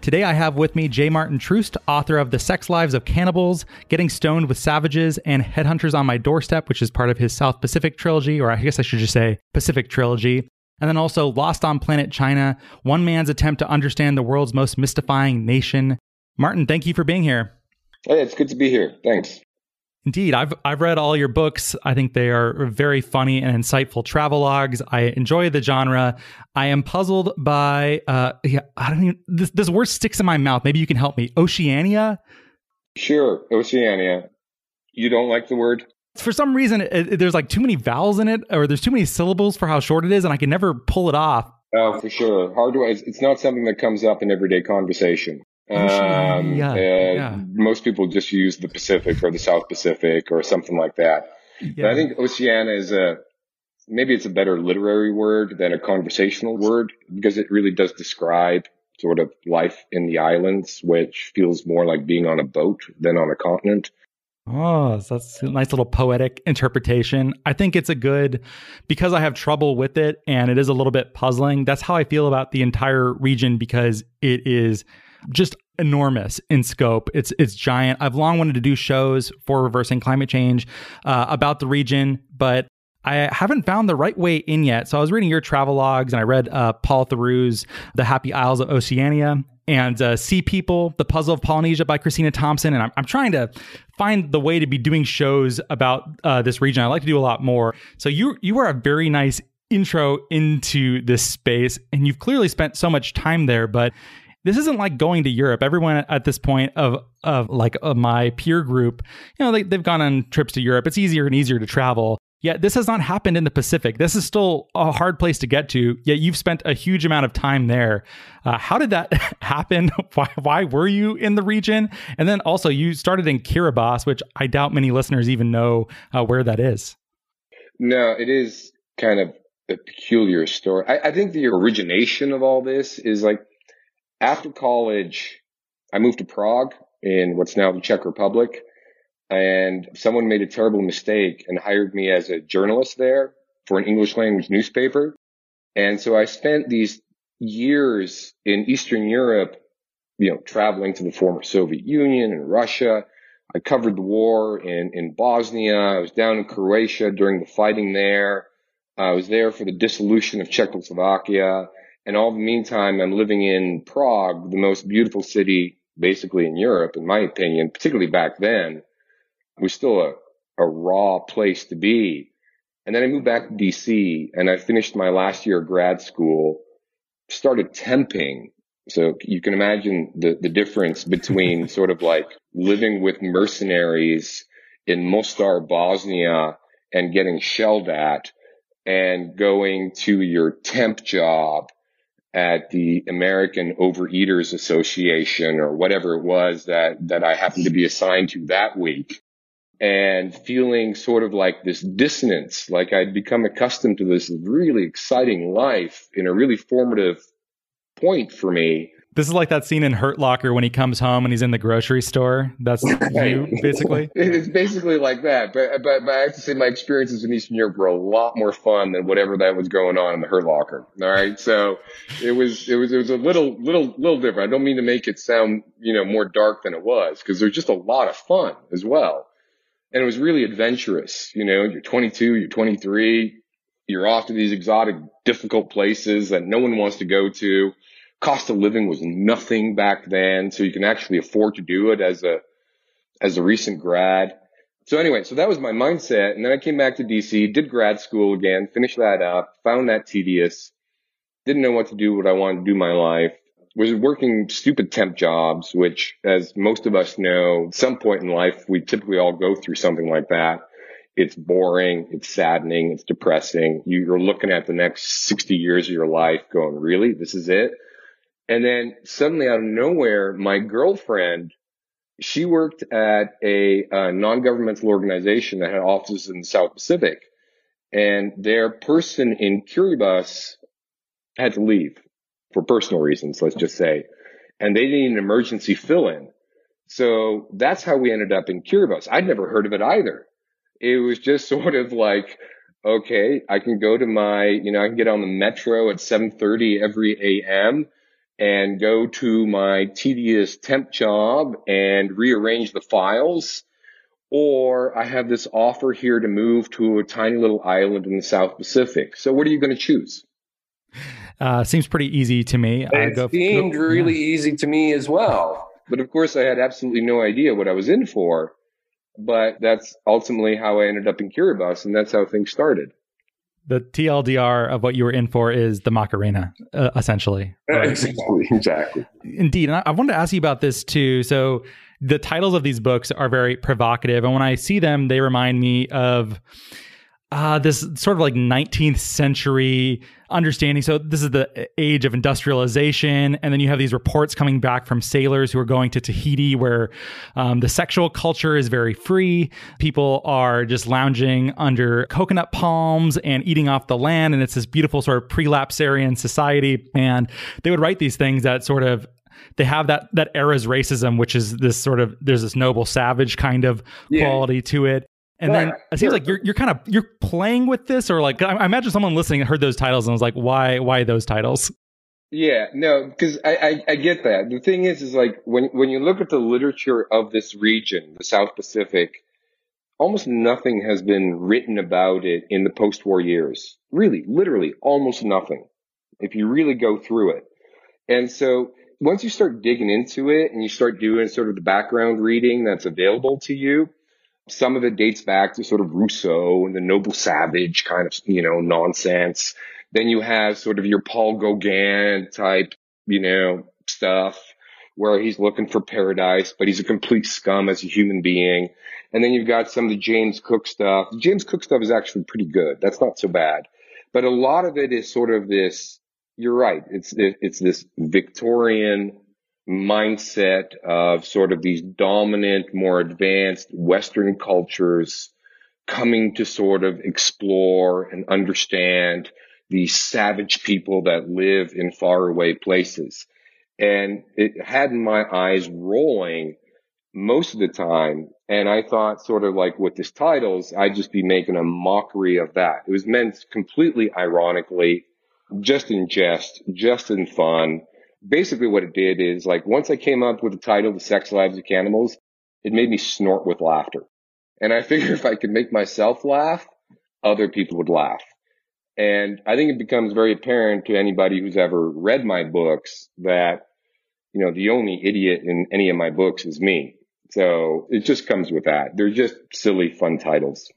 Today I have with me J. Maarten Troost, author of The Sex Lives of Cannibals, Getting Stoned with Savages, and Headhunters on My Doorstep, which is part of his South Pacific trilogy, or I guess I should just say Pacific trilogy. And then also Lost on Planet China, one man's attempt to understand the world's most mystifying nation. Martin, thank you for being here. Hey, it's good to be here. Thanks. Indeed, I've I've read all your books. I think they are very funny and insightful travelogues. I enjoy the genre. I am puzzled by uh yeah, I don't even this this word sticks in my mouth. Maybe you can help me. Oceania? Sure, Oceania. You don't like the word? For some reason it, it, there's like too many vowels in it or there's too many syllables for how short it is and I can never pull it off. Oh, for sure. Hard to it's, it's not something that comes up in everyday conversation. Um, yeah, uh, yeah. Most people just use the Pacific or the South Pacific or something like that. Yeah. But I think Oceania is a maybe it's a better literary word than a conversational word because it really does describe sort of life in the islands, which feels more like being on a boat than on a continent. Oh, so that's a nice little poetic interpretation. I think it's a good because I have trouble with it and it is a little bit puzzling. That's how I feel about the entire region because it is just enormous in scope. It's it's giant. I've long wanted to do shows for reversing climate change uh, about the region, but I haven't found the right way in yet. So I was reading your travel logs and I read uh, Paul Theroux's The Happy Isles of Oceania and uh, Sea People, The Puzzle of Polynesia by Christina Thompson. And I'm, I'm trying to find the way to be doing shows about uh, this region. I like to do a lot more. So you you are a very nice intro into this space and you've clearly spent so much time there, but this isn't like going to Europe. Everyone at this point of of like of my peer group, you know, they, they've gone on trips to Europe. It's easier and easier to travel. Yet this has not happened in the Pacific. This is still a hard place to get to. Yet you've spent a huge amount of time there. Uh, how did that happen? why, why were you in the region? And then also you started in Kiribati, which I doubt many listeners even know uh, where that is. No, it is kind of a peculiar story. I, I think the origination of all this is like after college, I moved to Prague in what's now the Czech Republic. And someone made a terrible mistake and hired me as a journalist there for an English language newspaper. And so I spent these years in Eastern Europe, you know, traveling to the former Soviet Union and Russia. I covered the war in, in Bosnia. I was down in Croatia during the fighting there. I was there for the dissolution of Czechoslovakia. And all the meantime, I'm living in Prague, the most beautiful city basically in Europe, in my opinion, particularly back then. It was still a, a raw place to be. And then I moved back to DC and I finished my last year of grad school, started temping. So you can imagine the, the difference between sort of like living with mercenaries in Mostar, Bosnia and getting shelled at and going to your temp job at the American Overeaters Association or whatever it was that, that I happened to be assigned to that week and feeling sort of like this dissonance, like I'd become accustomed to this really exciting life in a really formative point for me. This is like that scene in Hurt Locker when he comes home and he's in the grocery store. That's you, basically. It's basically like that. But, but, but I have to say, my experiences in Eastern Europe were a lot more fun than whatever that was going on in the Hurt Locker. All right, so it was it was it was a little little little different. I don't mean to make it sound you know more dark than it was because there's just a lot of fun as well, and it was really adventurous. You know, you're 22, you're 23, you're off to these exotic, difficult places that no one wants to go to cost of living was nothing back then. So you can actually afford to do it as a, as a recent grad. So anyway, so that was my mindset. And then I came back to DC, did grad school again, finished that up, found that tedious, didn't know what to do, what I wanted to do my life. Was working stupid temp jobs, which as most of us know, at some point in life, we typically all go through something like that. It's boring. It's saddening. It's depressing. You're looking at the next 60 years of your life going, really? This is it? And then suddenly out of nowhere, my girlfriend, she worked at a, a non-governmental organization that had offices in the South Pacific and their person in Kiribati had to leave for personal reasons, let's just say, and they needed an emergency fill in. So that's how we ended up in Kiribati. I'd never heard of it either. It was just sort of like, okay, I can go to my, you know, I can get on the metro at 7:30 every AM and go to my tedious temp job and rearrange the files. Or I have this offer here to move to a tiny little island in the South Pacific. So what are you going to choose? Uh, seems pretty easy to me. It go, seemed go, really yeah. easy to me as well. But of course, I had absolutely no idea what I was in for. But that's ultimately how I ended up in Kiribati, and that's how things started the TLDR of what you were in for is the Macarena, uh, essentially. Right? Exactly, exactly. Indeed. And I, I wanted to ask you about this too. So the titles of these books are very provocative. And when I see them, they remind me of uh, this sort of like 19th century understanding. So this is the age of industrialization, and then you have these reports coming back from sailors who are going to Tahiti, where um, the sexual culture is very free. People are just lounging under coconut palms and eating off the land, and it's this beautiful sort of pre-lapsarian society. And they would write these things that sort of they have that that era's racism, which is this sort of there's this noble savage kind of yeah. quality to it. And then it seems like you're you're kind of you're playing with this, or like I imagine someone listening heard those titles and was like, why why those titles? Yeah, no, because I, I, I get that. The thing is, is like when when you look at the literature of this region, the South Pacific, almost nothing has been written about it in the post-war years. Really, literally, almost nothing. If you really go through it, and so once you start digging into it and you start doing sort of the background reading that's available to you, some of it dates back to sort of Rousseau and the noble savage kind of, you know, nonsense. Then you have sort of your Paul Gauguin type, you know, stuff where he's looking for paradise, but he's a complete scum as a human being. And then you've got some of the James Cook stuff. The James Cook stuff is actually pretty good. That's not so bad. But a lot of it is sort of this, you're right. It's, it's this Victorian mindset of sort of these dominant, more advanced Western cultures coming to sort of explore and understand these savage people that live in faraway places. And it had my eyes rolling most of the time. And I thought sort of like with this titles, I'd just be making a mockery of that. It was meant completely ironically, just in jest, just in fun basically what it did is like once I came up with the title, The Sex Lives of Cannibals, it made me snort with laughter. And I figured if I could make myself laugh, other people would laugh. And I think it becomes very apparent to anybody who's ever read my books that, you know, the only idiot in any of my books is me. So it just comes with that. They're just silly, fun titles.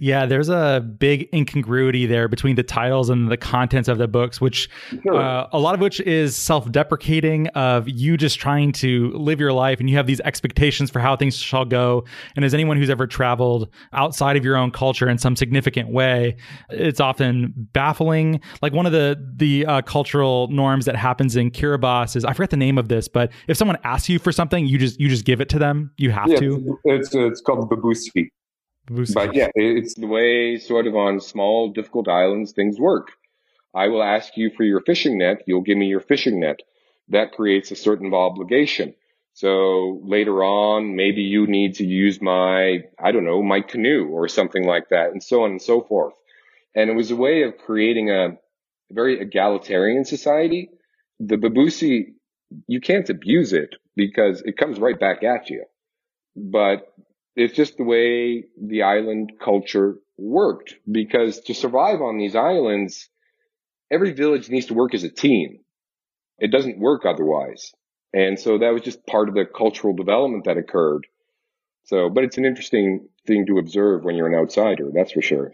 Yeah, there's a big incongruity there between the titles and the contents of the books, which sure. uh, a lot of which is self-deprecating of you just trying to live your life and you have these expectations for how things shall go. And as anyone who's ever traveled outside of your own culture in some significant way, it's often baffling. Like one of the the uh, cultural norms that happens in Kiribati is I forget the name of this, but if someone asks you for something, you just you just give it to them. You have yeah, to. It's it's called bubuti. But yeah, it's the way sort of on small, difficult islands things work. I will ask you for your fishing net. You'll give me your fishing net. That creates a certain obligation. So later on, maybe you need to use my, I don't know, my canoe or something like that and so on and so forth. And it was a way of creating a very egalitarian society. The bubuti, you can't abuse it because it comes right back at you. But it's just the way the island culture worked because to survive on these islands, every village needs to work as a team. It doesn't work otherwise. And so that was just part of the cultural development that occurred. So, but it's an interesting thing to observe when you're an outsider. That's for sure.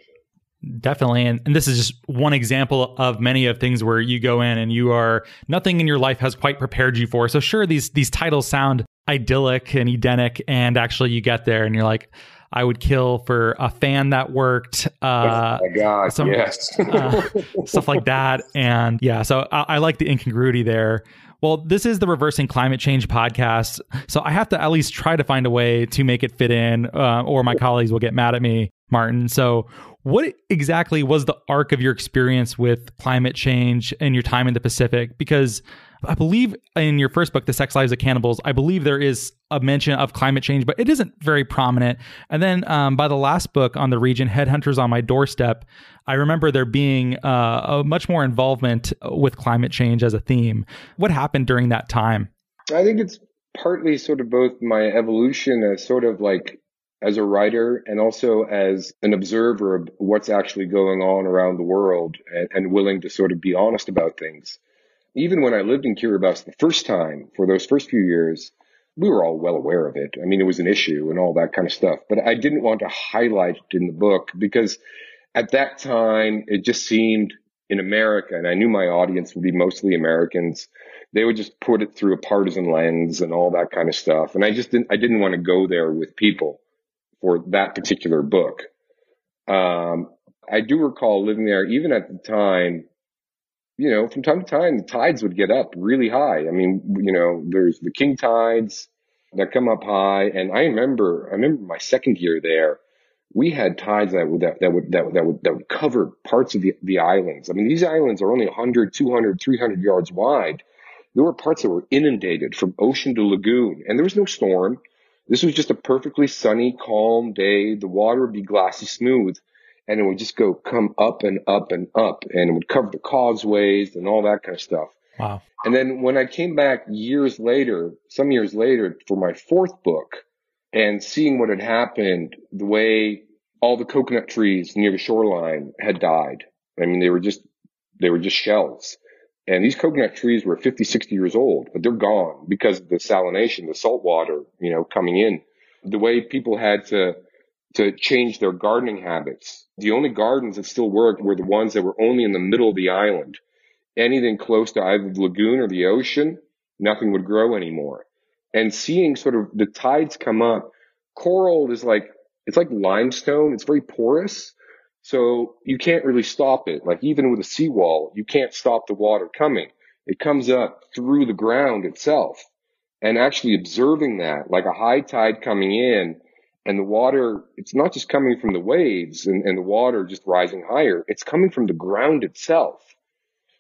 Definitely. And, and, this is just one example of many of things where you go in and you are nothing in your life has quite prepared you for. So sure, these these titles sound idyllic and Edenic, and actually you get there and you're like, I would kill for a fan that worked. Uh, oh my God, some, yes. uh, stuff like that. And yeah, so I, I like the incongruity there. Well, this is the Reversing Climate Change podcast. So I have to at least try to find a way to make it fit in, uh, or my colleagues will get mad at me, Martin. So, what exactly was the arc of your experience with climate change and your time in the Pacific? Because I believe in your first book, The Sex Lives of Cannibals, I believe there is a mention of climate change, but it isn't very prominent. And then um, by the last book on the region, Headhunters on My Doorstep, I remember there being uh, a much more involvement with climate change as a theme. What happened during that time? I think it's partly sort of both my evolution as sort of like as a writer and also as an observer of what's actually going on around the world and, and willing to sort of be honest about things even when I lived in Kiribati the first time, for those first few years, we were all well aware of it. I mean, it was an issue and all that kind of stuff, but I didn't want to highlight it in the book because at that time, it just seemed in America, and I knew my audience would be mostly Americans. They would just put it through a partisan lens and all that kind of stuff. And I just didn't, I didn't want to go there with people for that particular book. Um, I do recall living there, even at the time, you know, from time to time, the tides would get up really high. I mean, you know, there's the king tides that come up high. And I remember, I remember my second year there, we had tides that would, that, that would, that, that would, that would cover parts of the, the islands. I mean, these islands are only 100, 200, 300 yards wide. There were parts that were inundated from ocean to lagoon and there was no storm. This was just a perfectly sunny, calm day. The water would be glassy smooth and it would just go come up and up and up and it would cover the causeways and all that kind of stuff. Wow. And then when I came back years later, some years later for my fourth book and seeing what had happened, the way all the coconut trees near the shoreline had died. I mean, they were just, they were just shells. And these coconut trees were 50, 60 years old, but they're gone because of the salination, the salt water, you know, coming in. The way people had to to change their gardening habits. The only gardens that still worked were the ones that were only in the middle of the island. Anything close to either the lagoon or the ocean, nothing would grow anymore. And seeing sort of the tides come up, coral is like, it's like limestone. It's very porous. So you can't really stop it. Like even with a seawall, you can't stop the water coming. It comes up through the ground itself. And actually observing that, like a high tide coming in, and the water, it's not just coming from the waves and, and the water just rising higher. It's coming from the ground itself.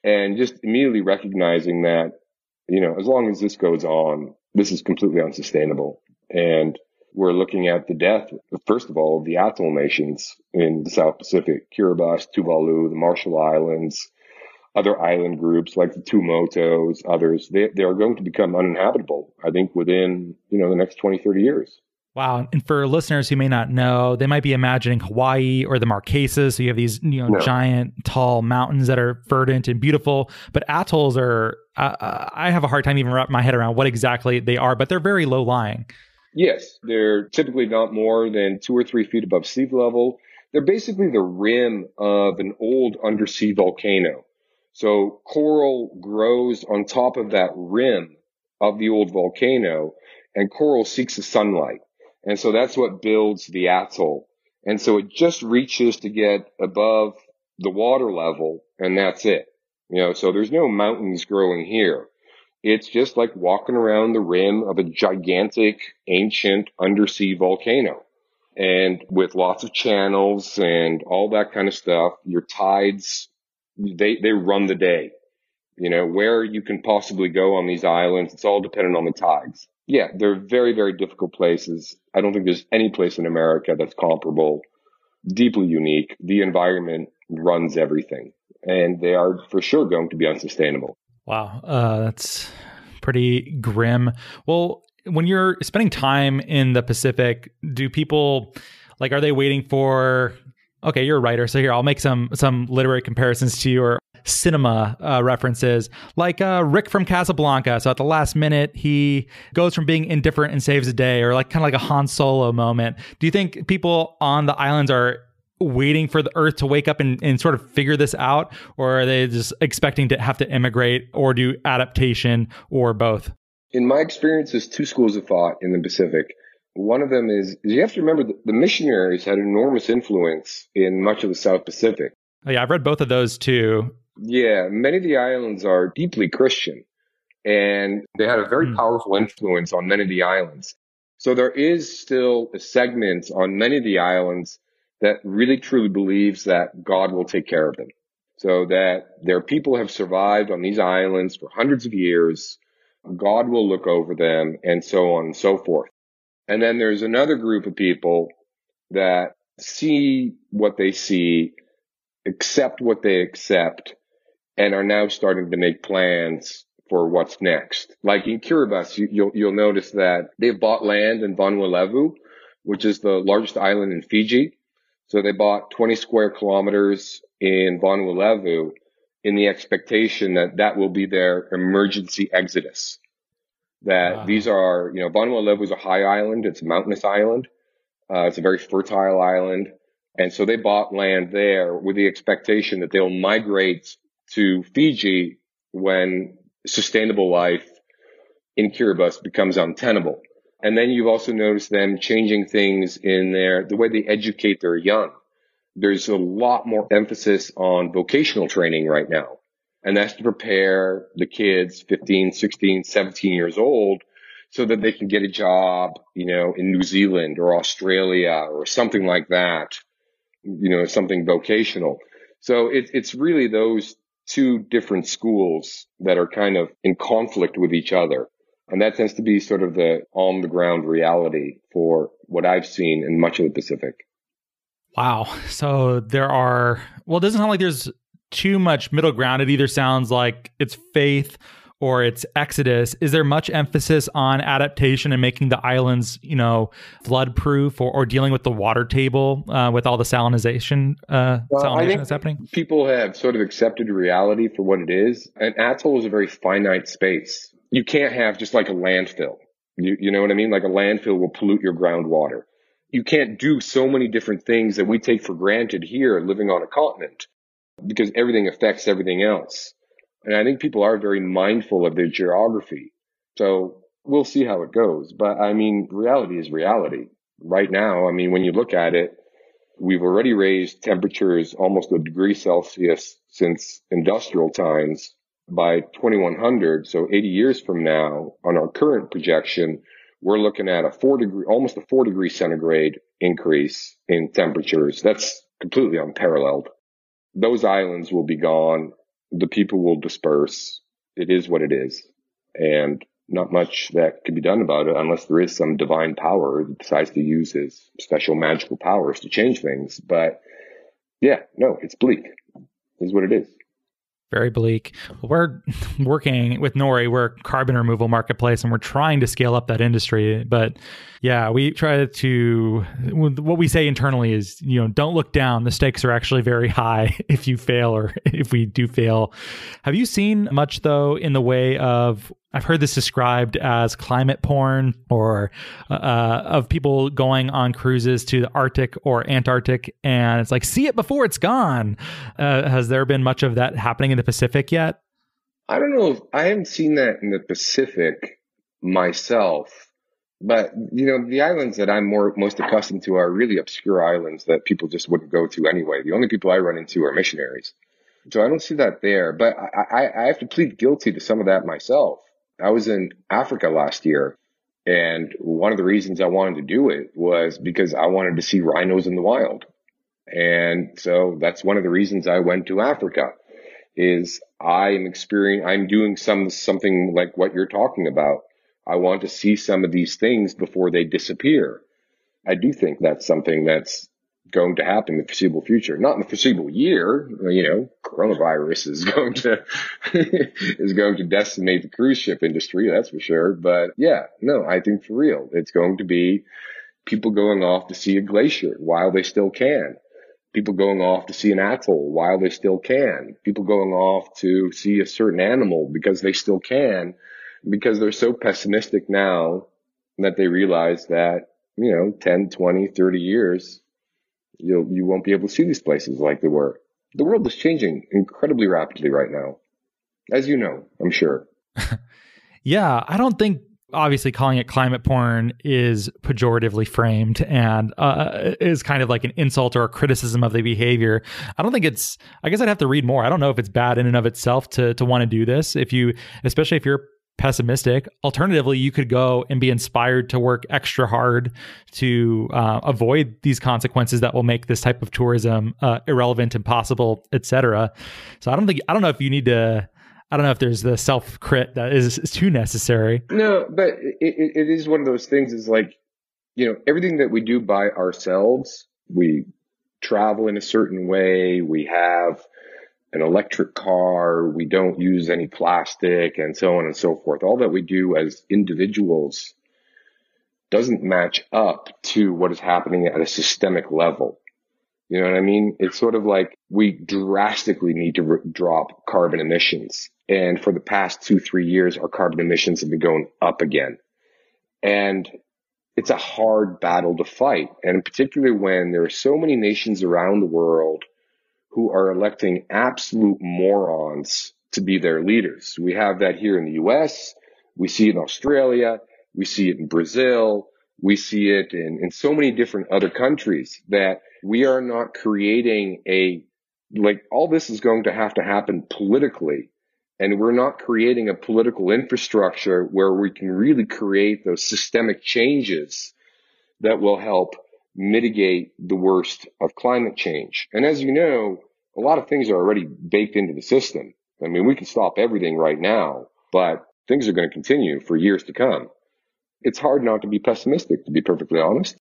And just immediately recognizing that, you know, as long as this goes on, this is completely unsustainable. And we're looking at the death, first of all, of the atoll nations in the South Pacific, Kiribati, Tuvalu, the Marshall Islands, other island groups like the Tuamotus, others, they, they are going to become uninhabitable, I think, within, you know, the next 20, 30 years. Wow. And for listeners who may not know, they might be imagining Hawaii or the Marquesas. So you have these, you know, giant, tall mountains that are verdant and beautiful. But atolls are, uh, I have a hard time even wrapping my head around what exactly they are, but they're very low lying. Yes. They're typically not more than two or three feet above sea level. They're basically the rim of an old undersea volcano. So coral grows on top of that rim of the old volcano and coral seeks the sunlight. And so that's what builds the atoll. And so it just reaches to get above the water level and that's it. You know, so there's no mountains growing here. It's just like walking around the rim of a gigantic ancient undersea volcano. And with lots of channels and all that kind of stuff, your tides, they, they run the day. You know, where you can possibly go on these islands, it's all dependent on the tides yeah, they're very, very difficult places. I don't think there's any place in America that's comparable, deeply unique. The environment runs everything, and they are for sure going to be unsustainable. Wow, uh, that's pretty grim. Well, when you're spending time in the Pacific, do people like are they waiting for? Okay, you're a writer, so here I'll make some some literary comparisons to you, or cinema uh, references, like uh, Rick from Casablanca. So at the last minute, he goes from being indifferent and saves a day, or like kind of like a Han Solo moment. Do you think people on the islands are waiting for the earth to wake up and, and sort of figure this out or are they just expecting to have to immigrate or do adaptation or both in my experience there's two schools of thought in the pacific one of them is, you have to remember that the missionaries had enormous influence in much of the south pacific oh, yeah i've read both of those too yeah many of the islands are deeply christian and they had a very mm. powerful influence on many of the islands so there is still a segment on many of the islands that really truly believes that God will take care of them. So that their people have survived on these islands for hundreds of years. God will look over them and so on and so forth. And then there's another group of people that see what they see, accept what they accept, and are now starting to make plans for what's next. Like in Kiribati, you, will you'll notice that they've bought land in Vanua Levu, which is the largest island in Fiji. So they bought 20 square kilometers in Vanua Levu in the expectation that that will be their emergency exodus. That wow. these are, you know, Vanua Levu is a high island. It's a mountainous island. Uh, it's a very fertile island. And so they bought land there with the expectation that they'll migrate to Fiji when sustainable life in Kiribati becomes untenable. And then you've also noticed them changing things in their, the way they educate their young. There's a lot more emphasis on vocational training right now. And that's to prepare the kids 15, 16, 17 years old so that they can get a job, you know, in New Zealand or Australia or something like that, you know, something vocational. So it, it's really those two different schools that are kind of in conflict with each other. And that tends to be sort of the on the ground reality for what I've seen in much of the Pacific. Wow. So there are, well, it doesn't sound like there's too much middle ground. It either sounds like it's faith or it's exodus. Is there much emphasis on adaptation and making the islands, you know, flood proof or, or dealing with the water table uh, with all the salinization, uh, well, salinization that's happening? People have sort of accepted reality for what it is. An atoll is a very finite space you can't have just like a landfill. You, you know what I mean? Like a landfill will pollute your groundwater. You can't do so many different things that we take for granted here living on a continent because everything affects everything else. And I think people are very mindful of their geography. So we'll see how it goes. But I mean, reality is reality. Right now, I mean, when you look at it, we've already raised temperatures almost a degree Celsius since industrial times by 2100, so 80 years from now, on our current projection, we're looking at a four degree, almost a four degree centigrade increase in temperatures. That's completely unparalleled. Those islands will be gone. The people will disperse. It is what it is. And not much that can be done about it unless there is some divine power that decides to use his special magical powers to change things. But yeah, no, it's bleak. Is what it is very bleak. We're working with Nori, we're carbon removal marketplace, and we're trying to scale up that industry. But yeah, we try to, what we say internally is, you know, don't look down. The stakes are actually very high if you fail or if we do fail. Have you seen much, though, in the way of I've heard this described as climate porn or uh, of people going on cruises to the Arctic or Antarctic and it's like, see it before it's gone. Uh, has there been much of that happening in the Pacific yet? I don't know. If, I haven't seen that in the Pacific myself, but you know, the islands that I'm more most accustomed to are really obscure islands that people just wouldn't go to anyway. The only people I run into are missionaries. So I don't see that there, but I, I, I have to plead guilty to some of that myself. I was in Africa last year. And one of the reasons I wanted to do it was because I wanted to see rhinos in the wild. And so that's one of the reasons I went to Africa is I am experiencing, I'm doing some, something like what you're talking about. I want to see some of these things before they disappear. I do think that's something that's going to happen in the foreseeable future. Not in the foreseeable year. You know, coronavirus is going to is going to decimate the cruise ship industry. That's for sure. But yeah, no, I think for real, it's going to be people going off to see a glacier while they still can. people going off to see an atoll while they still can, people going off to see a certain animal because they still can, because they're so pessimistic now that they realize that, you know, 10, 20, 30 years, you'll, you won't be able to see these places like they were. The world is changing incredibly rapidly right now, as you know, I'm sure. yeah, I don't think obviously calling it climate porn is pejoratively framed and uh, is kind of like an insult or a criticism of the behavior. I don't think it's. I guess I'd have to read more. I don't know if it's bad in and of itself to to want to do this. If you, especially if you're pessimistic. Alternatively, you could go and be inspired to work extra hard to uh, avoid these consequences that will make this type of tourism uh, irrelevant, impossible, etc. So I don't think I don't know if you need to I don't know if there's the self crit that is, is, too necessary. No, but it, it is one of those things. Is like, you know, everything that we do by ourselves, we travel in a certain way. We have an electric car. We don't use any plastic and so on and so forth. All that we do as individuals doesn't match up to what is happening at a systemic level. You know what I mean? It's sort of like we drastically need to drop carbon emissions. And for the past two, three years, our carbon emissions have been going up again. And it's a hard battle to fight. And particularly when there are so many nations around the world who are electing absolute morons to be their leaders. We have that here in the US. We see it in Australia. We see it in Brazil. We see it in, in so many different other countries that we are not creating a, like all this is going to have to happen politically. And we're not creating a political infrastructure where we can really create those systemic changes that will help mitigate the worst of climate change. And as you know, a lot of things are already baked into the system. I mean, we can stop everything right now, but things are going to continue for years to come. It's hard not to be pessimistic, to be perfectly honest.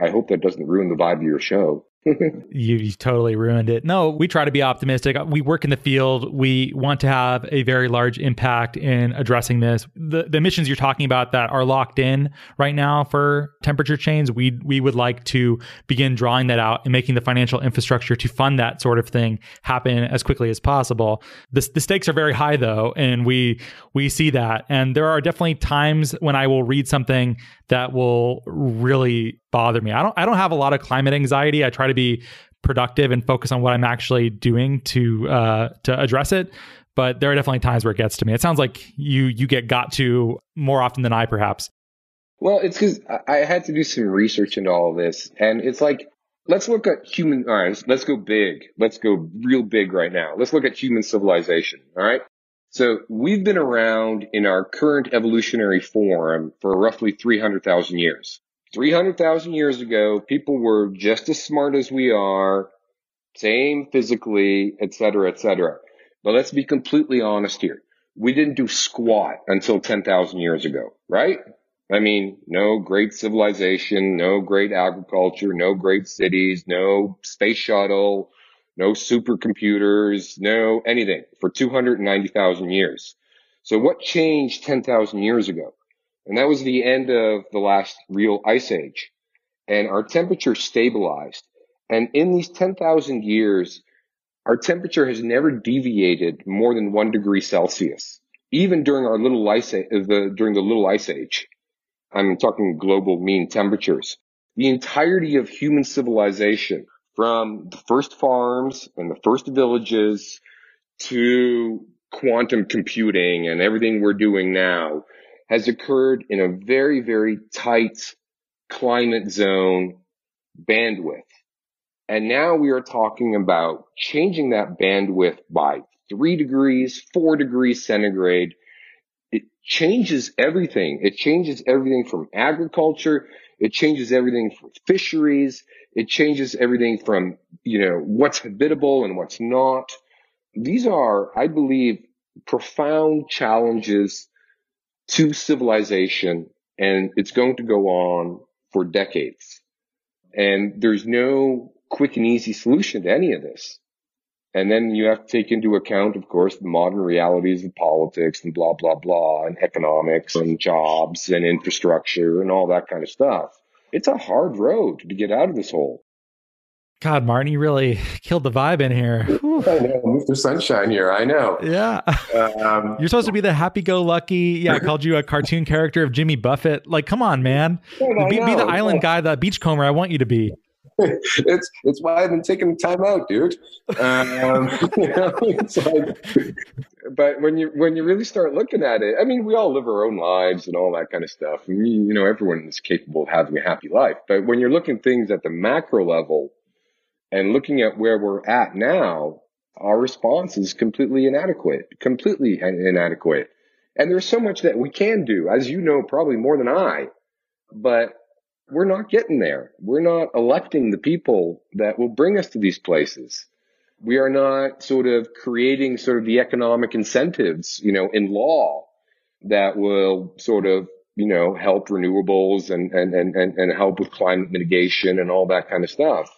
I hope that doesn't ruin the vibe of your show. you, you totally ruined it. No, we try to be optimistic. We work in the field. We want to have a very large impact in addressing this. The, the emissions you're talking about that are locked in right now for temperature change, we we would like to begin drawing that out and making the financial infrastructure to fund that sort of thing happen as quickly as possible. The, the stakes are very high though, and we we see that. And there are definitely times when I will read something that will really bother me. I don't I don't have a lot of climate anxiety. I try to be productive and focus on what I'm actually doing to uh, to address it. But there are definitely times where it gets to me. It sounds like you you get got to more often than I, perhaps. Well, it's because I had to do some research into all of this, and it's like let's look at human. All right, let's go big. Let's go real big right now. Let's look at human civilization. All right. So we've been around in our current evolutionary form for roughly 300,000 years. 300,000 years ago, people were just as smart as we are, same physically, et cetera, et cetera. But let's be completely honest here. We didn't do squat until 10,000 years ago, right? I mean, no great civilization, no great agriculture, no great cities, no space shuttle, no supercomputers, no anything for 290,000 years. So what changed 10,000 years ago? And that was the end of the last real ice age. And our temperature stabilized. And in these 10,000 years, our temperature has never deviated more than one degree Celsius, even during our little ice, the, during the little ice age. I'm talking global mean temperatures. The entirety of human civilization, from the first farms and the first villages to quantum computing and everything we're doing now, has occurred in a very, very tight climate zone bandwidth. And now we are talking about changing that bandwidth by three degrees, four degrees centigrade. It changes everything. It changes everything from agriculture. It changes everything from fisheries. It changes everything from, you know, what's habitable and what's not. These are, I believe, profound challenges to civilization and it's going to go on for decades. And there's no quick and easy solution to any of this. And then you have to take into account, of course, the modern realities of politics and blah, blah, blah, and economics and jobs and infrastructure and all that kind of stuff. It's a hard road to get out of this hole. God, Martin, you really killed the vibe in here. Whew. I know, Mr. Sunshine here. I know. Yeah. Um, You're supposed to be the happy-go-lucky. Yeah, I called you a cartoon character of Jimmy Buffett. Like, come on, man. Be, be, the island guy, the beachcomber I want you to be. it's it's why I've been taking time out, dude. Um, you know, like, but when you when you really start looking at it, I mean, we all live our own lives and all that kind of stuff. You know, everyone is capable of having a happy life. But when you're looking things at the macro level and looking at where we're at now, our response is completely inadequate, completely inadequate. And there's so much that we can do, as you know, probably more than I, but we're not getting there. We're not electing the people that will bring us to these places. We are not sort of creating sort of the economic incentives, you know, in law that will sort of, you know, help renewables and, and, and, and, help with climate mitigation and all that kind of stuff.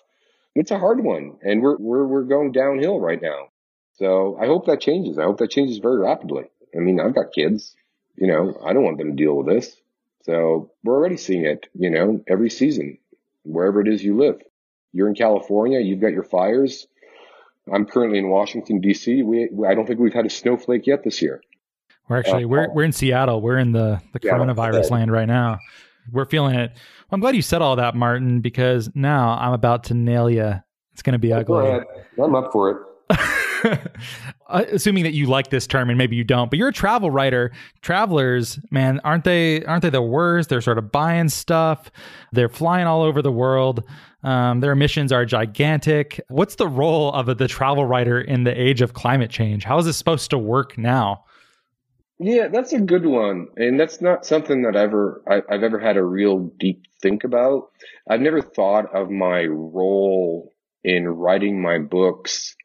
It's a hard one and we're, we're, we're going downhill right now. So I hope that changes. I hope that changes very rapidly. I mean, I've got kids, you know, I don't want them to deal with this. So we're already seeing it, you know, every season, wherever it is you live. You're in California, you've got your fires. I'm currently in Washington D.C. We, I don't think we've had a snowflake yet this year. We're actually uh, we're we're in Seattle. We're in the the yeah, coronavirus land right now. We're feeling it. Well, I'm glad you said all that, Martin, because now I'm about to nail you. It's going to be ugly. I'm up for it. Uh, assuming that you like this term and maybe you don't, but you're a travel writer. Travelers, man, aren't they? Aren't they the worst? They're sort of buying stuff. They're flying all over the world. Um, their emissions are gigantic. What's the role of the travel writer in the age of climate change? How is this supposed to work now? Yeah, that's a good one, and that's not something that ever I, I've ever had a real deep think about. I've never thought of my role in writing my books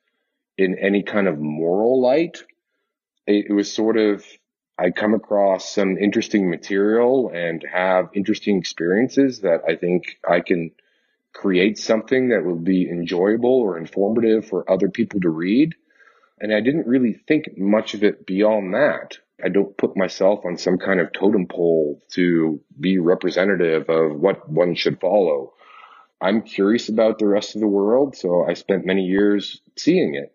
in any kind of moral light. It, it was sort of, I come across some interesting material and have interesting experiences that I think I can create something that will be enjoyable or informative for other people to read. And I didn't really think much of it beyond that. I don't put myself on some kind of totem pole to be representative of what one should follow. I'm curious about the rest of the world, so I spent many years seeing it.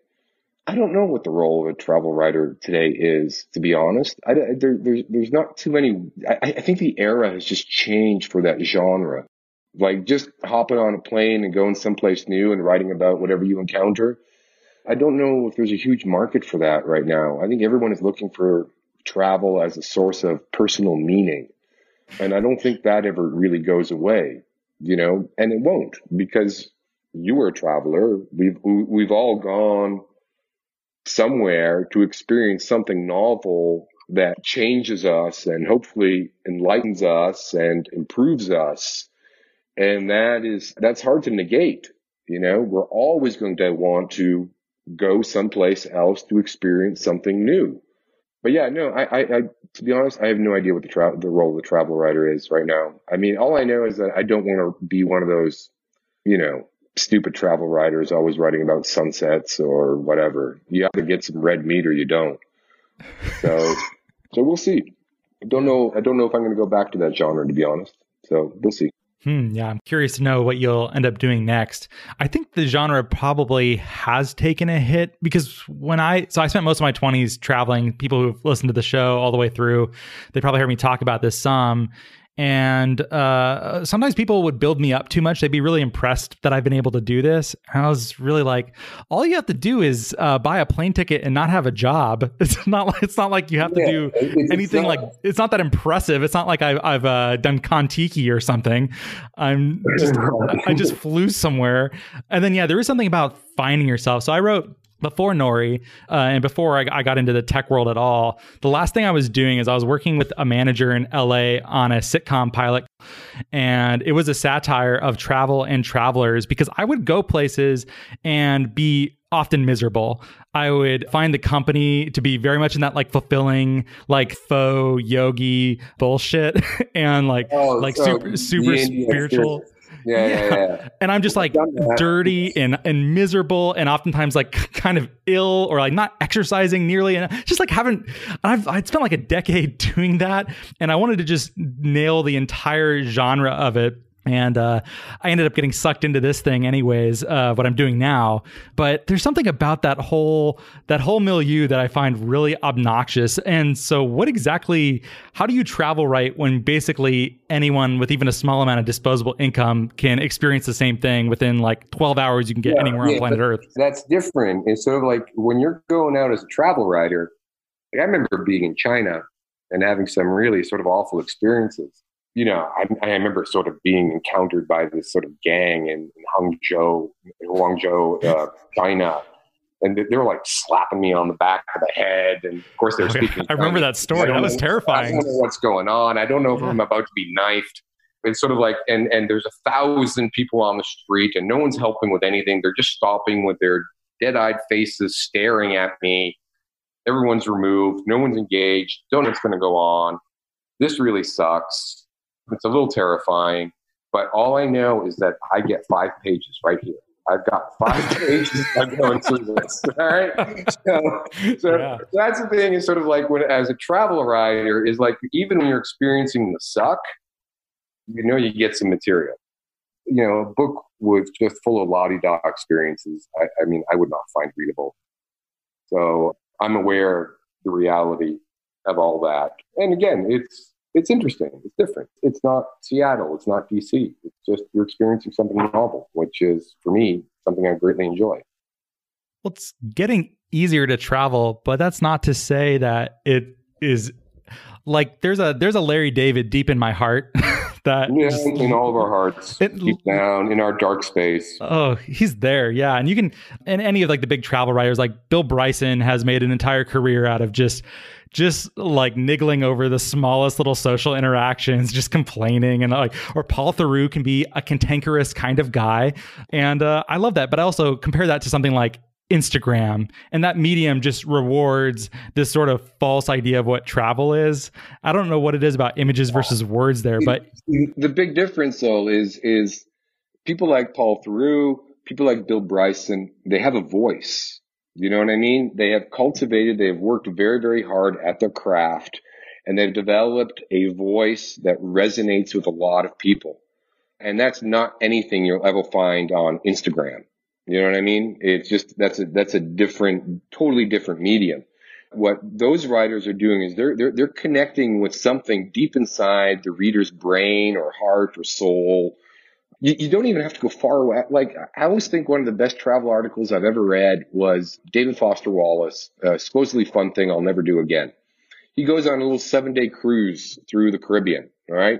I don't know what the role of a travel writer today is, to be honest. I, there, there's, there's not too many. I, I think the era has just changed for that genre. Like just hopping on a plane and going someplace new and writing about whatever you encounter. I don't know if there's a huge market for that right now. I think everyone is looking for travel as a source of personal meaning. And I don't think that ever really goes away, you know, and it won't because you were a traveler. We've, we've all gone somewhere to experience something novel that changes us and hopefully enlightens us and improves us. And that is, that's hard to negate. You know, we're always going to want to go someplace else to experience something new. But yeah, no, I, I, I to be honest, I have no idea what the tra- the role of the travel writer is right now. I mean, all I know is that I don't want to be one of those, you know, stupid travel writers always writing about sunsets or whatever. You either get some red meat or you don't. So, so we'll see. I don't know. I don't know if I'm going to go back to that genre, to be honest. So we'll see. Hmm, yeah, I'm curious to know what you'll end up doing next. I think the genre probably has taken a hit because when I so I spent most of my 20s traveling. People who've listened to the show all the way through, they probably heard me talk about this some. And uh, sometimes people would build me up too much. They'd be really impressed that I've been able to do this. And I was really like, all you have to do is uh, buy a plane ticket and not have a job. It's not like it's not like you have to do it's, anything not, like it's not that impressive. It's not like I've, I've uh, done Kon-Tiki or something. I'm just I just flew somewhere, and then yeah, there is something about finding yourself. So I wrote before Nori uh, and before I, I, got into the tech world at all, the last thing I was doing is I was working with a manager in LA on a sitcom pilot. And it was a satire of travel and travelers because I would go places and be often miserable. I would find the company to be very much in that like fulfilling, like faux yogi bullshit and like oh, like so super super spiritual. Yeah, yeah, yeah. And I'm just like dirty and and miserable and oftentimes like kind of ill or like not exercising nearly and just like haven't I've I'd spent like a decade doing that and I wanted to just nail the entire genre of it and uh, I ended up getting sucked into this thing anyways. Uh, what I'm doing now, but there's something about that whole that whole milieu that I find really obnoxious. And so, what exactly? How do you travel right when basically anyone with even a small amount of disposable income can experience the same thing within like 12 hours? You can get yeah, anywhere yeah, on planet Earth. That's different. It's sort of like when you're going out as a travel writer. Like I remember being in China and having some really sort of awful experiences you know, I, I, remember sort of being encountered by this sort of gang in, in Hangzhou, Guangzhou, uh, China, and they were like slapping me on the back of the head, and of course they were oh, speaking. I remember that story. That was terrifying. I don't know what's going on. I don't know if yeah. I'm about to be knifed. It's sort of like, and and there's a thousand people on the street, and no one's helping with anything. They're just stopping with their dead-eyed faces, staring at me. Everyone's removed. No one's engaged. Don't know what's going to go on. This really sucks it's a little terrifying, but all I know is that I get five pages right here. I've got five pages I'm going through this. All right. So, so yeah. that's the thing is sort of like when, as a travel writer, is like even when you're experiencing the suck, you know, you get some material. You know, a book with just full of lottie da experiences, I, I mean, I would not find readable. So I'm aware of the reality of all that. And again, it's, it's interesting. It's different. It's not Seattle. It's not DC. It's just you're experiencing something novel, which is for me something I greatly enjoy. Well, it's getting easier to travel, but that's not to say that it is like there's a there's a Larry David deep in my heart that yeah, just, in all of our hearts, it, deep down in our dark space. Oh, he's there, yeah. And you can, and any of like the big travel writers, like Bill Bryson, has made an entire career out of just just like niggling over the smallest little social interactions, just complaining and like, or Paul Theroux can be a cantankerous kind of guy. And uh, I love that. But I also compare that to something like Instagram and that medium just rewards this sort of false idea of what travel is. I don't know what it is about images versus words there, but the big difference though is is people like Paul Theroux, people like Bill Bryson, they have a voice. You know what I mean? They have cultivated, they have worked very, very hard at their craft and they've developed a voice that resonates with a lot of people. And that's not anything you'll ever find on Instagram. You know what I mean? It's just, that's a, that's a different, totally different medium. What those writers are doing is they're, they're, they're connecting with something deep inside the reader's brain or heart or soul you, you, don't even have to go far away. Like I always think one of the best travel articles I've ever read was David Foster Wallace, a supposedly fun thing I'll never do again. He goes on a little seven day cruise through the Caribbean. All right.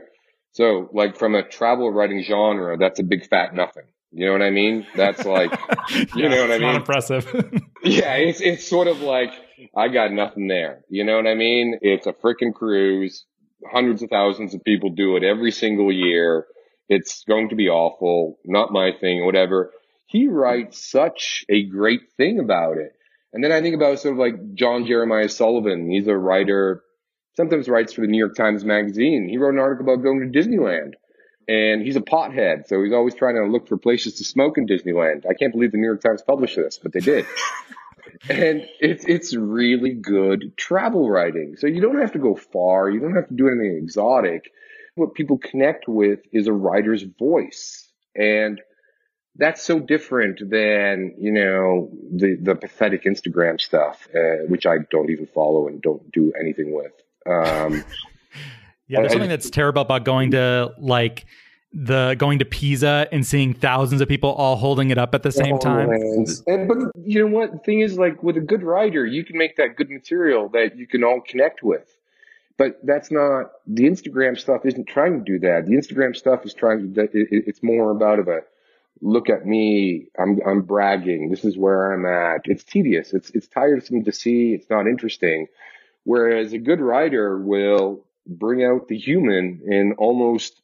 So like from a travel writing genre, that's a big fat nothing. You know what I mean? That's like, you yeah, know what I mean? Not impressive. yeah. It's, it's sort of like, I got nothing there. You know what I mean? It's a freaking cruise. Hundreds of thousands of people do it every single year it's going to be awful, not my thing, whatever. He writes such a great thing about it. And then I think about sort of like John Jeremiah Sullivan. He's a writer, sometimes writes for the New York Times Magazine. He wrote an article about going to Disneyland. And he's a pothead, so he's always trying to look for places to smoke in Disneyland. I can't believe the New York Times published this, but they did. and it's it's really good travel writing. So you don't have to go far. You don't have to do anything exotic what people connect with is a writer's voice. And that's so different than, you know, the, the pathetic Instagram stuff, uh, which I don't even follow and don't do anything with. Um, yeah, there's I, something that's terrible about going to like the going to Pisa and seeing thousands of people all holding it up at the same oh, time. And but you know what? The thing is, like with a good writer, you can make that good material that you can all connect with. But that's not the Instagram stuff. Isn't trying to do that. The Instagram stuff is trying to. It's more about of a look at me. I'm I'm bragging. This is where I'm at. It's tedious. It's it's tiresome to see. It's not interesting. Whereas a good writer will bring out the human in almost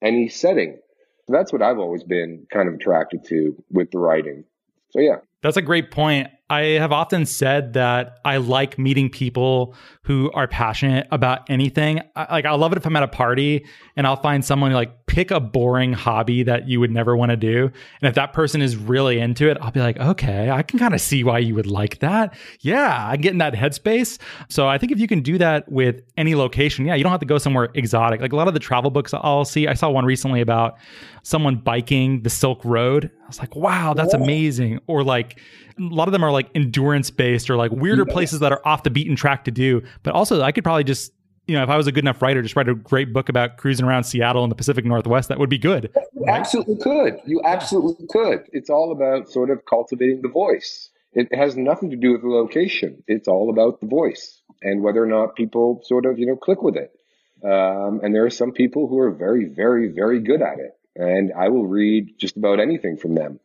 any setting. So that's what I've always been kind of attracted to with the writing. So yeah. That's a great point. I have often said that I like meeting people who are passionate about anything. I, like, I love it if I'm at a party and I'll find someone like pick a boring hobby that you would never want to do. And if that person is really into it, I'll be like, okay, I can kind of see why you would like that. Yeah, I get in that headspace. So I think if you can do that with any location, yeah, you don't have to go somewhere exotic. Like a lot of the travel books I'll see, I saw one recently about someone biking the Silk Road. I was like, wow, that's amazing. Or like, a lot of them are like endurance based or like weirder places that are off the beaten track to do. But also, I could probably just, you know, if I was a good enough writer, just write a great book about cruising around Seattle and the Pacific Northwest. That would be good. You absolutely could. You absolutely could. It's all about sort of cultivating the voice. It has nothing to do with the location. It's all about the voice and whether or not people sort of, you know, click with it. Um, and there are some people who are very, very, very good at it. And I will read just about anything from them.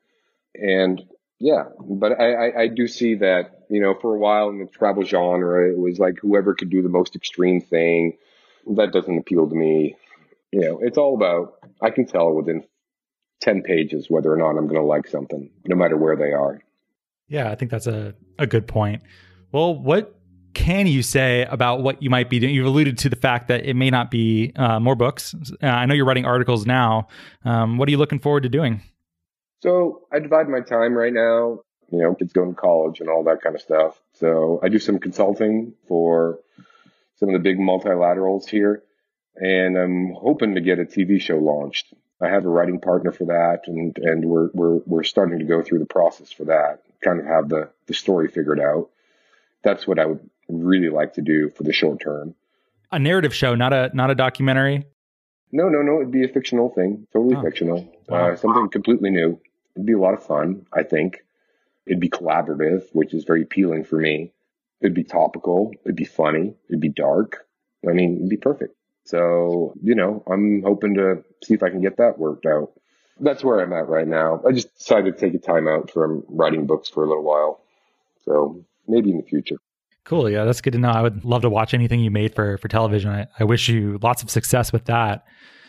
And yeah, but I, I, I, do see that, you know, for a while in the travel genre, it was like whoever could do the most extreme thing. That doesn't appeal to me. You know, it's all about, I can tell within 10 pages whether or not I'm going to like something, no matter where they are. Yeah, I think that's a, a good point. Well, what can you say about what you might be doing? You've alluded to the fact that it may not be uh, more books. Uh, I know you're writing articles now. Um, what are you looking forward to doing? So I divide my time right now. You know, kids going to college and all that kind of stuff. So I do some consulting for some of the big multilaterals here, and I'm hoping to get a TV show launched. I have a writing partner for that, and and we're we're we're starting to go through the process for that. Kind of have the the story figured out. That's what I would really like to do for the short term. A narrative show, not a not a documentary. No, no, no. It'd be a fictional thing, totally oh. fictional, wow. uh, something completely new. It'd be a lot of fun, I think. It'd be collaborative, which is very appealing for me. It'd be topical. It'd be funny. It'd be dark. I mean, it'd be perfect. So, you know, I'm hoping to see if I can get that worked out. That's where I'm at right now. I just decided to take a time out from writing books for a little while. So maybe in the future. Cool. Yeah, that's good to know. I would love to watch anything you made for for television. I, I wish you lots of success with that.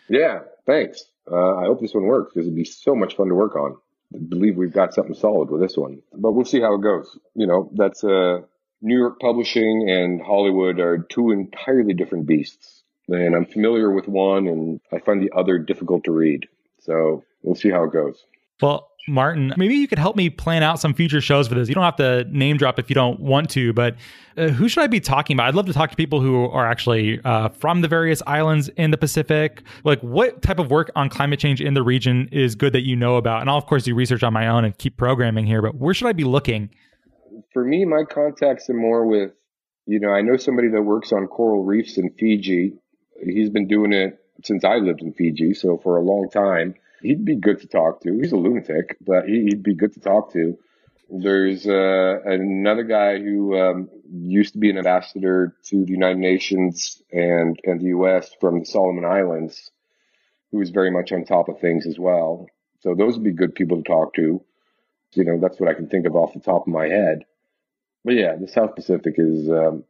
Yeah, thanks. Uh, I hope this one works because it'd be so much fun to work on believe we've got something solid with this one. But we'll see how it goes. You know, that's uh, New York Publishing and Hollywood are two entirely different beasts. And I'm familiar with one and I find the other difficult to read. So we'll see how it goes. Well, Maarten, maybe you could help me plan out some future shows for this. You don't have to name drop if you don't want to, but uh, who should I be talking about? I'd love to talk to people who are actually uh, from the various islands in the Pacific. Like, what type of work on climate change in the region is good that you know about? And I'll, of course, do research on my own and keep programming here, but where should I be looking? For me, my contacts are more with, you know, I know somebody that works on coral reefs in Fiji. He's been doing it since I lived in Fiji, so for a long time he'd be good to talk to. He's a lunatic, but he'd be good to talk to. There's uh, another guy who um, used to be an ambassador to the United Nations and and the U.S. from the Solomon Islands, who is very much on top of things as well. So those would be good people to talk to. You know, that's what I can think of off the top of my head. But yeah, the South Pacific is um,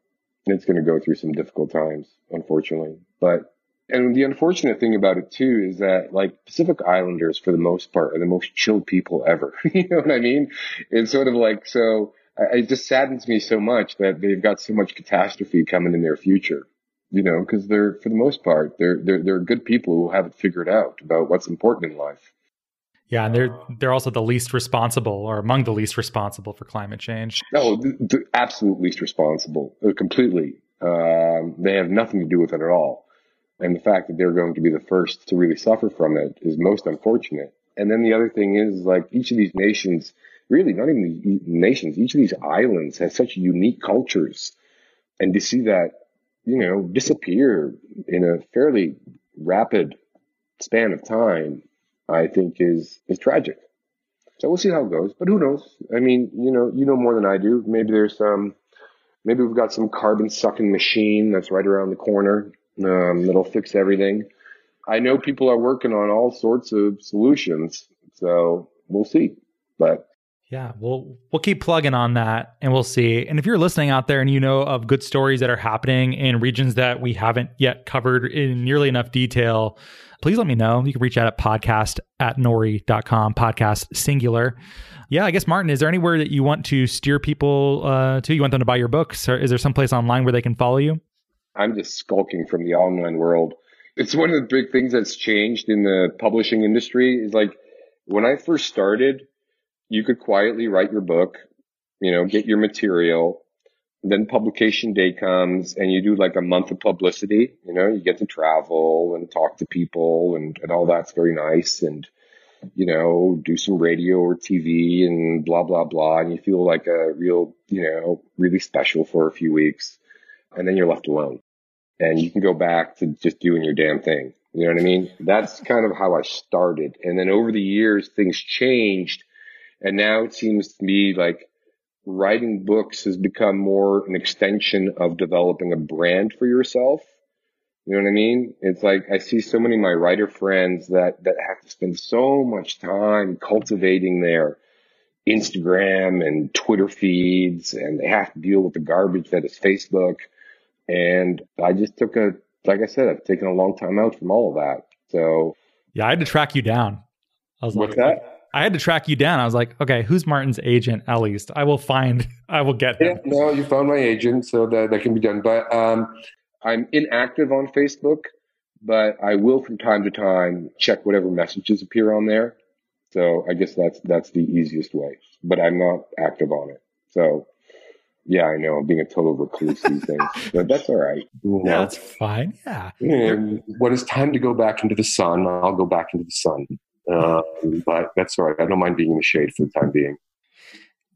it's going to go through some difficult times, unfortunately. But and the unfortunate thing about it too is that like Pacific Islanders, for the most part, are the most chill people ever. you know what I mean? It's sort of like so. It just saddens me so much that they've got so much catastrophe coming in their future. You know, because they're for the most part they're they're they're good people who have it figured out about what's important in life. Yeah, and they're they're also the least responsible, or among the least responsible for climate change. No, the, the absolute least responsible, uh, completely. Um, they have nothing to do with it at all. And the fact that they're going to be the first to really suffer from it is most unfortunate. And then the other thing is like each of these nations, really not even the nations, each of these islands has such unique cultures. And to see that, you know, disappear in a fairly rapid span of time, I think is, is tragic. So we'll see how it goes, but who knows? I mean, you know, you know more than I do. Maybe there's some, maybe we've got some carbon sucking machine that's right around the corner um, that'll fix everything. I know people are working on all sorts of solutions, so we'll see. But Yeah, we'll we'll keep plugging on that and we'll see. And if you're listening out there and you know of good stories that are happening in regions that we haven't yet covered in nearly enough detail, please let me know. You can reach out at podcast at nori.com, podcast singular. Yeah, I guess Maarten, is there anywhere that you want to steer people uh, to? You want them to buy your books? Or is there some place online where they can follow you? I'm just skulking from the online world. It's one of the big things that's changed in the publishing industry is like when I first started, you could quietly write your book, you know, get your material. Then publication day comes and you do like a month of publicity. You know, you get to travel and talk to people and, and all that's very nice. And, you know, do some radio or TV and blah, blah, blah. And you feel like a real, you know, really special for a few weeks. And then you're left alone and you can go back to just doing your damn thing. You know what I mean? That's kind of how I started. And then over the years, things changed and now it seems to me like writing books has become more an extension of developing a brand for yourself. You know what I mean? It's like I see so many of my writer friends that, that have to spend so much time cultivating their Instagram and Twitter feeds and they have to deal with the garbage that is Facebook. And I just took a, like I said, I've taken a long time out from all of that. So yeah, I had to track you down. I was What's like, that? I had to track you down. I was like, okay, who's Maarten's agent? At least I will find. I will get him. Yeah, no, you found my agent, so that that can be done. But um, I'm inactive on Facebook, but I will from time to time check whatever messages appear on there. So I guess that's that's the easiest way. But I'm not active on it. So yeah, I know I'm being a total recluse these things, but that's all right. You know? Yeah, that's fine. Yeah. And when it's time to go back into the sun, I'll go back into the sun. Uh, but that's all right. I don't mind being in the shade for the time being.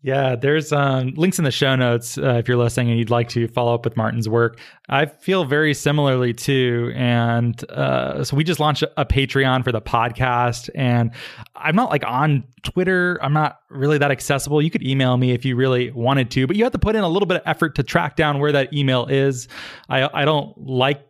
Yeah, there's um, links in the show notes uh, if you're listening and you'd like to follow up with Maarten's work. I feel very similarly too, and uh, so we just launched a Patreon for the podcast, and I'm not like on Twitter. I'm not really that accessible. You could email me if you really wanted to, but you have to put in a little bit of effort to track down where that email is. I I don't like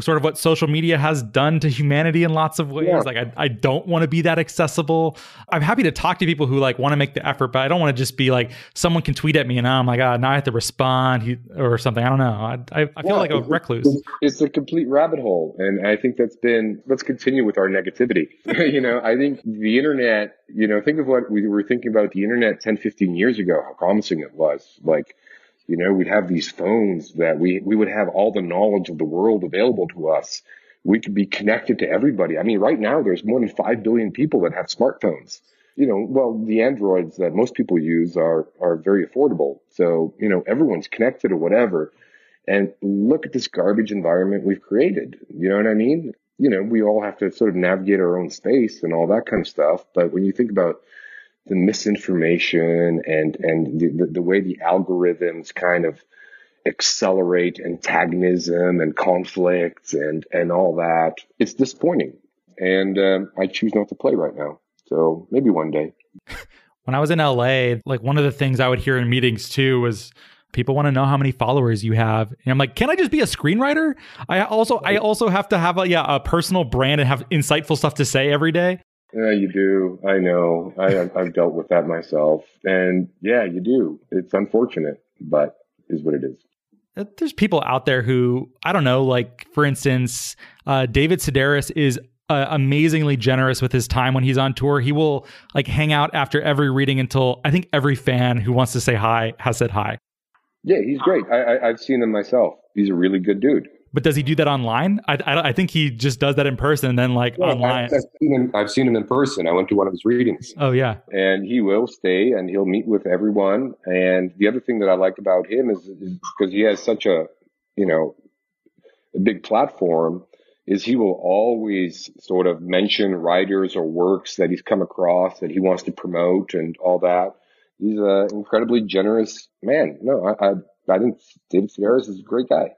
sort of what social media has done to humanity in lots of ways. Yeah. Like I, I don't want to be that accessible. I'm happy to talk to people who like want to make the effort, but I don't want to just be like someone can tweet at me and oh my god, now I have to respond or something. I don't know. I I, I feel yeah, like a recluse. It's a complete rabbit hole, and I think that's been. Let's continue with our negativity. you know, I think the internet. You know, think of what we were thinking about the internet 10, 15 years ago. How promising it was. Like you know, we'd have these phones that we, we would have all the knowledge of the world available to us. We could be connected to everybody. I mean, right now there's more than 5 billion people that have smartphones. You know, well, the Androids that most people use are, are very affordable. So, you know, everyone's connected or whatever. And look at this garbage environment we've created. You know what I mean? You know, we all have to sort of navigate our own space and all that kind of stuff. But when you think about the misinformation and and the, the way the algorithms kind of accelerate antagonism and conflict and and all that. It's disappointing, and um, I choose not to play right now. So maybe one day. When I was in LA, like one of the things I would hear in meetings too was people want to know how many followers you have and i'm like can i just be a screenwriter i also i also have to have a yeah a personal brand and have insightful stuff to say every day yeah, you do. I know. I, I've dealt with that myself. And yeah, you do. It's unfortunate, but is what it is uh, there's people out there who I don't know, like for instance, uh, David Sedaris is uh, amazingly generous with his time when he's on tour. He will like hang out after every reading until I think every fan who wants to say hi has said hi. Yeah, he's great. I, I, I've seen him myself. He's a really good dude. But does he do that online? I, I, I think he just does that in person and then like online. I've seen, him, I've seen him in person. I went to one of his readings. Oh yeah, and he will stay and he'll meet with everyone. And the other thing that I like about him is, is because he has such a you know a big platform is he will always sort of mention writers or works that he's come across that he wants to promote and all that. He's an incredibly generous man. No, I, I, I think David Sedaris is a great guy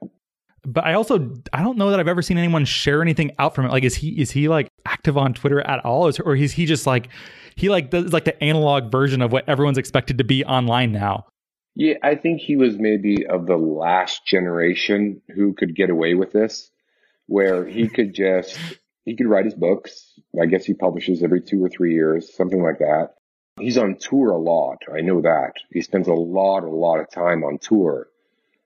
but I also I don't know that I've ever seen anyone share anything out from it. Like, is he is he like active on Twitter at all, or is he just like he like does like the analog version of what everyone's expected to be online now? Yeah, I think he was maybe of the last generation who could get away with this, where he could just he could write his books. I guess he publishes every two or three years, something like that. He's on tour a lot. I know that. He spends a lot, a lot of time on tour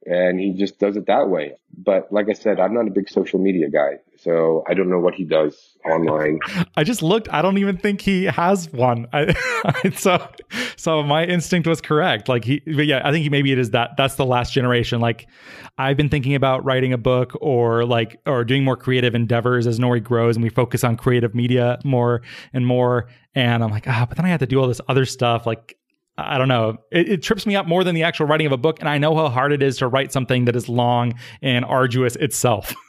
and he just does it that way. But like I said, I'm not a big social media guy, so I don't know what he does online. I just looked. I don't even think he has one. I, so, so my instinct was correct. Like he, but yeah, I think he, maybe it is that. That's the last generation. Like I've been thinking about writing a book or like or doing more creative endeavors as Nori grows and we focus on creative media more and more. And I'm like, ah, but then I have to do all this other stuff. Like I don't know. It, it, trips me up more than the actual writing of a book. And I know how hard it is to write something that is long and arduous itself.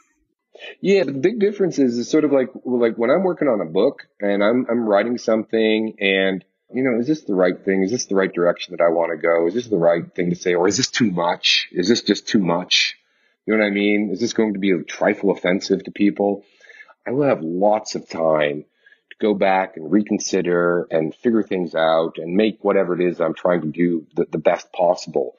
Yeah, the big difference is, is sort of like like when I'm working on a book and I'm I'm writing something and you know, is this the right thing? Is this the right direction that I want to go? Is this the right thing to say? Or is this too much? Is this just too much? You know what I mean? Is this going to be a trifle offensive to people? I will have lots of time go back and reconsider and figure things out and make whatever it is I'm trying to do the, the best possible.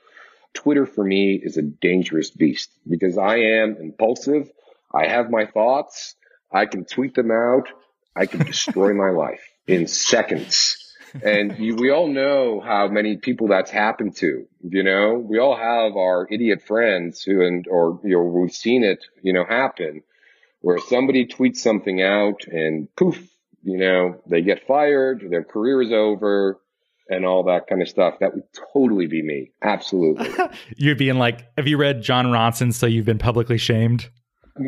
Twitter for me is a dangerous beast because I am impulsive. I have my thoughts. I can tweet them out. I can destroy my life in seconds. And you, we all know how many people that's happened to, you know, we all have our idiot friends who, and, or, you know, we've seen it, you know, happen where somebody tweets something out and poof, you know, they get fired, their career is over, and all that kind of stuff. That would totally be me. Absolutely. You're being like, have you read Jon Ronson? So you've been publicly shamed.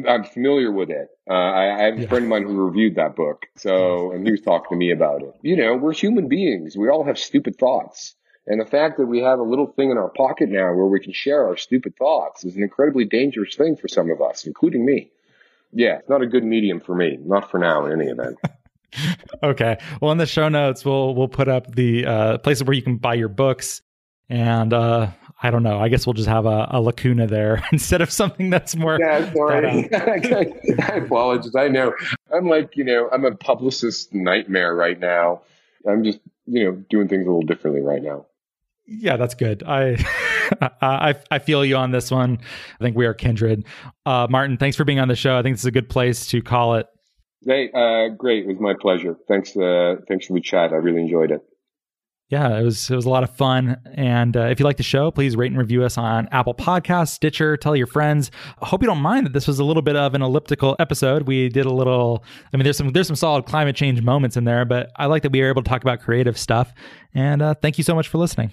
I'm familiar with it. Uh, I, I, have a yeah. friend of mine who reviewed that book. So, and he was talking to me about it. You know, we're human beings. We all have stupid thoughts. And the fact that we have a little thing in our pocket now where we can share our stupid thoughts is an incredibly dangerous thing for some of us, including me. Yeah, it's not a good medium for me. Not for now, in any event. okay. Well, in the show notes, we'll we'll put up the uh, places where you can buy your books, and uh, I don't know. I guess we'll just have a, a lacuna there instead of something that's more. Yeah, sorry. I apologize. I know. I'm like you know I'm a publicist nightmare right now. I'm just you know doing things a little differently right now. Yeah, that's good. I I I feel you on this one. I think we are kindred. Uh, Maarten, thanks for being on the show. I think this is a good place to call it. Hey, uh, great. It was my pleasure. Thanks. Uh, thanks for the chat. I really enjoyed it. Yeah, it was it was a lot of fun. And uh, if you like the show, please rate and review us on Apple Podcasts, Stitcher. Tell your friends. I hope you don't mind that this was a little bit of an elliptical episode. We did a little. I mean, there's some there's some solid climate change moments in there, but I like that we were able to talk about creative stuff. And uh, thank you so much for listening.